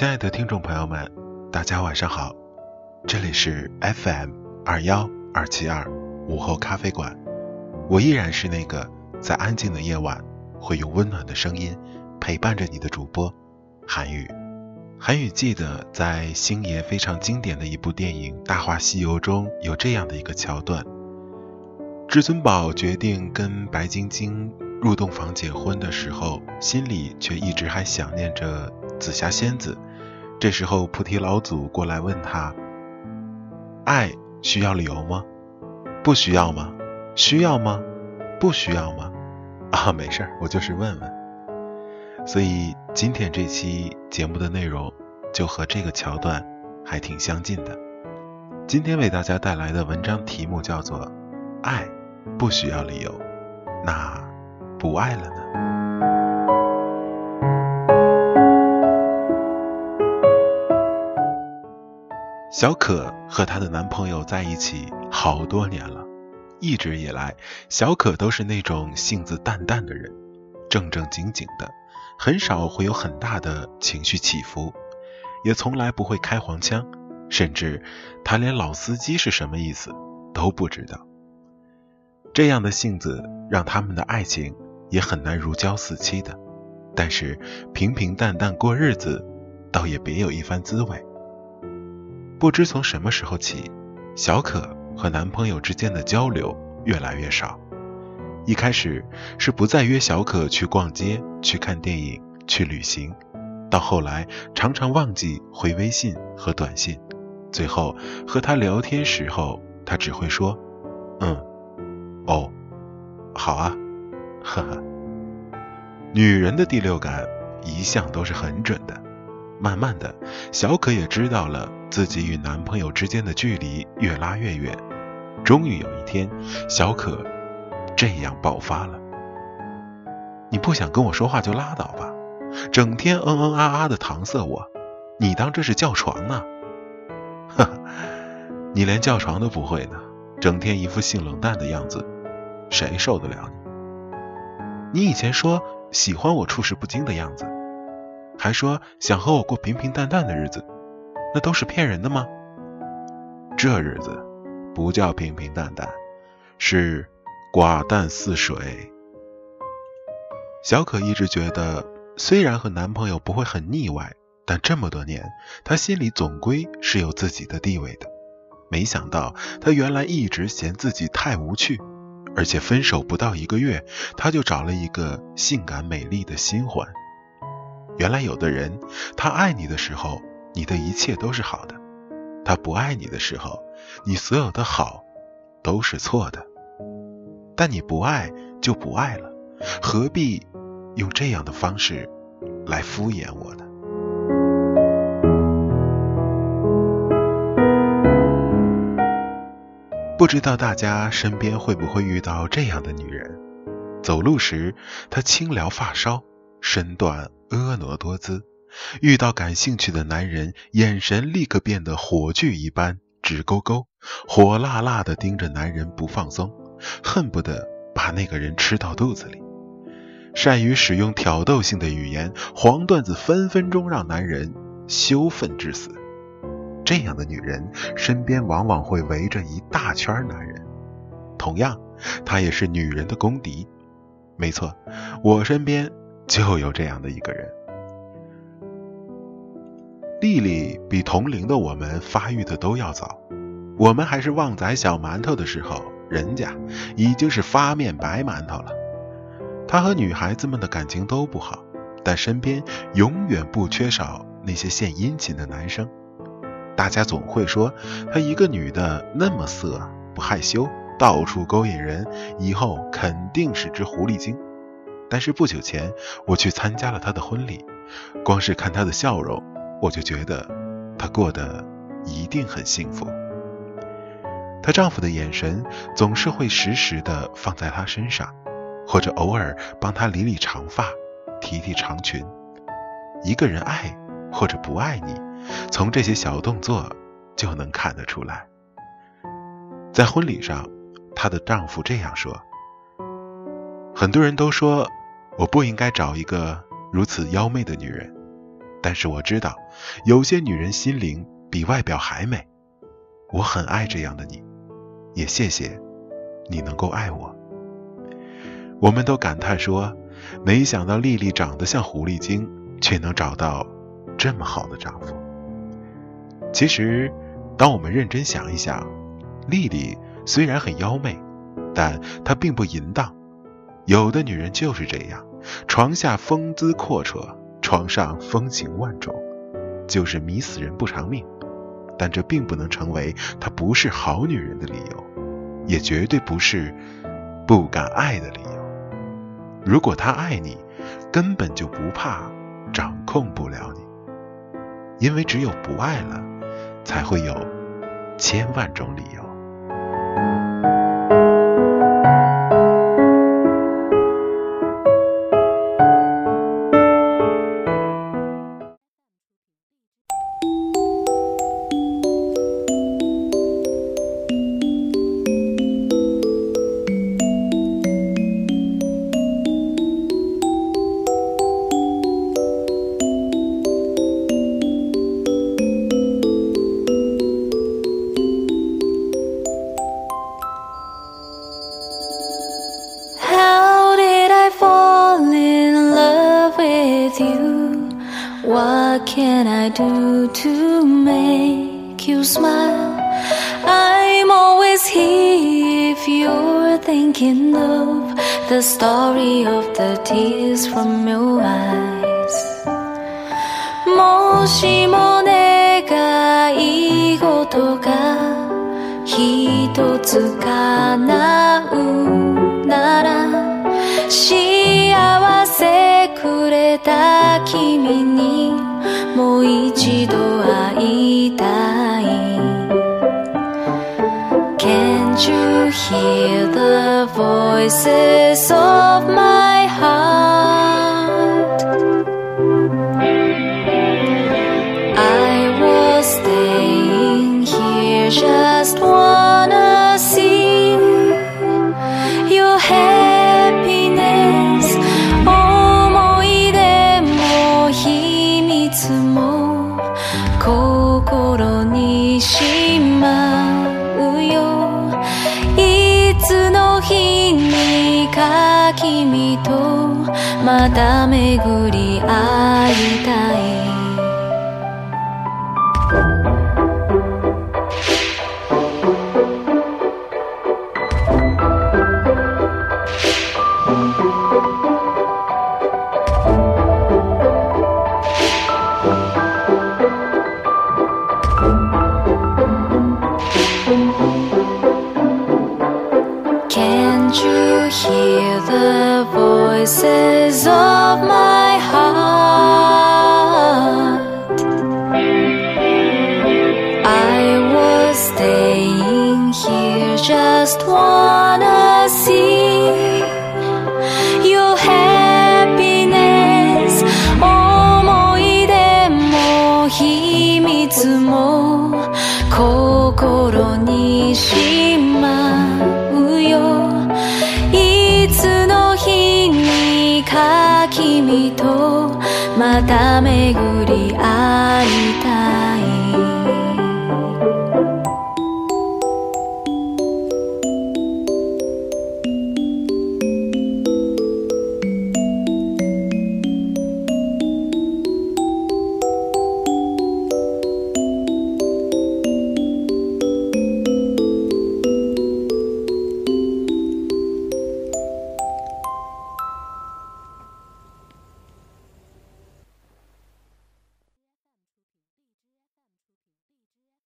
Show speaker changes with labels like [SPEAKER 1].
[SPEAKER 1] 亲爱的听众朋友们，大家晚上好，这里是 FM 二幺二七二午后咖啡馆，我依然是那个在安静的夜晚会用温暖的声音陪伴着你的主播韩宇。韩宇记得在星爷非常经典的一部电影《大话西游》中有这样的一个桥段：至尊宝决定跟白晶晶入洞房结婚的时候，心里却一直还想念着。紫霞仙子，这时候菩提老祖过来问他：“爱需要理由吗？不需要吗？需要吗？不需要吗？” 啊，没事儿，我就是问问。所以今天这期节目的内容就和这个桥段还挺相近的。今天为大家带来的文章题目叫做《爱不需要理由》，那不爱了呢？小可和她的男朋友在一起好多年了，一直以来，小可都是那种性子淡淡的人，正正经经的，很少会有很大的情绪起伏，也从来不会开黄腔，甚至她连老司机是什么意思都不知道。这样的性子让他们的爱情也很难如胶似漆的，但是平平淡淡过日子，倒也别有一番滋味。不知从什么时候起，小可和男朋友之间的交流越来越少。一开始是不再约小可去逛街、去看电影、去旅行，到后来常常忘记回微信和短信，最后和他聊天时候，他只会说：“嗯，哦，好啊，呵呵。”女人的第六感一向都是很准的。慢慢的，小可也知道了自己与男朋友之间的距离越拉越远。终于有一天，小可这样爆发了：“你不想跟我说话就拉倒吧，整天嗯嗯啊啊的搪塞我，你当这是叫床呢？哈哈，你连叫床都不会呢，整天一副性冷淡的样子，谁受得了你？你以前说喜欢我处事不惊的样子。”还说想和我过平平淡淡的日子，那都是骗人的吗？这日子不叫平平淡淡，是寡淡似水。小可一直觉得，虽然和男朋友不会很腻歪，但这么多年，她心里总归是有自己的地位的。没想到，他原来一直嫌自己太无趣，而且分手不到一个月，他就找了一个性感美丽的新欢。原来有的人，他爱你的时候，你的一切都是好的；他不爱你的时候，你所有的好都是错的。但你不爱就不爱了，何必用这样的方式来敷衍我呢？不知道大家身边会不会遇到这样的女人？走路时，她轻撩发梢，身段。婀娜多姿，遇到感兴趣的男人，眼神立刻变得火炬一般，直勾勾、火辣辣的盯着男人不放松，恨不得把那个人吃到肚子里。善于使用挑逗性的语言，黄段子分分钟让男人羞愤致死。这样的女人身边往往会围着一大圈男人，同样，她也是女人的公敌。没错，我身边。就有这样的一个人，丽丽比同龄的我们发育的都要早。我们还是旺仔小馒头的时候，人家已经是发面白馒头了。她和女孩子们的感情都不好，但身边永远不缺少那些献殷勤的男生。大家总会说她一个女的那么色，不害羞，到处勾引人，以后肯定是只狐狸精。但是不久前，我去参加了她的婚礼，光是看她的笑容，我就觉得她过得一定很幸福。她丈夫的眼神总是会时时的放在她身上，或者偶尔帮她理理长发、提提长裙。一个人爱或者不爱你，从这些小动作就能看得出来。在婚礼上，她的丈夫这样说：“很多人都说。”我不应该找一个如此妖媚的女人，但是我知道，有些女人心灵比外表还美。我很爱这样的你，也谢谢你能够爱我。我们都感叹说，没想到丽丽长得像狐狸精，却能找到这么好的丈夫。其实，当我们认真想一想，丽丽虽然很妖媚，但她并不淫荡。有的女人就是这样，床下风姿阔绰，床上风情万种，就是迷死人不偿命。但这并不能成为她不是好女人的理由，也绝对不是不敢爱的理由。如果她爱你，根本就不怕掌控不了你，因为只有不爱了，才会有千万种理由。
[SPEAKER 2] What can I do to make you smile? I'm always here if you're thinking of the story of the tears from your eyes. 혹시 내가 이곳도가 히도츠가 나우나라 幸せ Can't you hear the voices of my heart? とまた巡り会いたい。Can't you hear the voices of my heart? I was staying here just wanna see your happiness 思い出も秘密も また巡り会いたい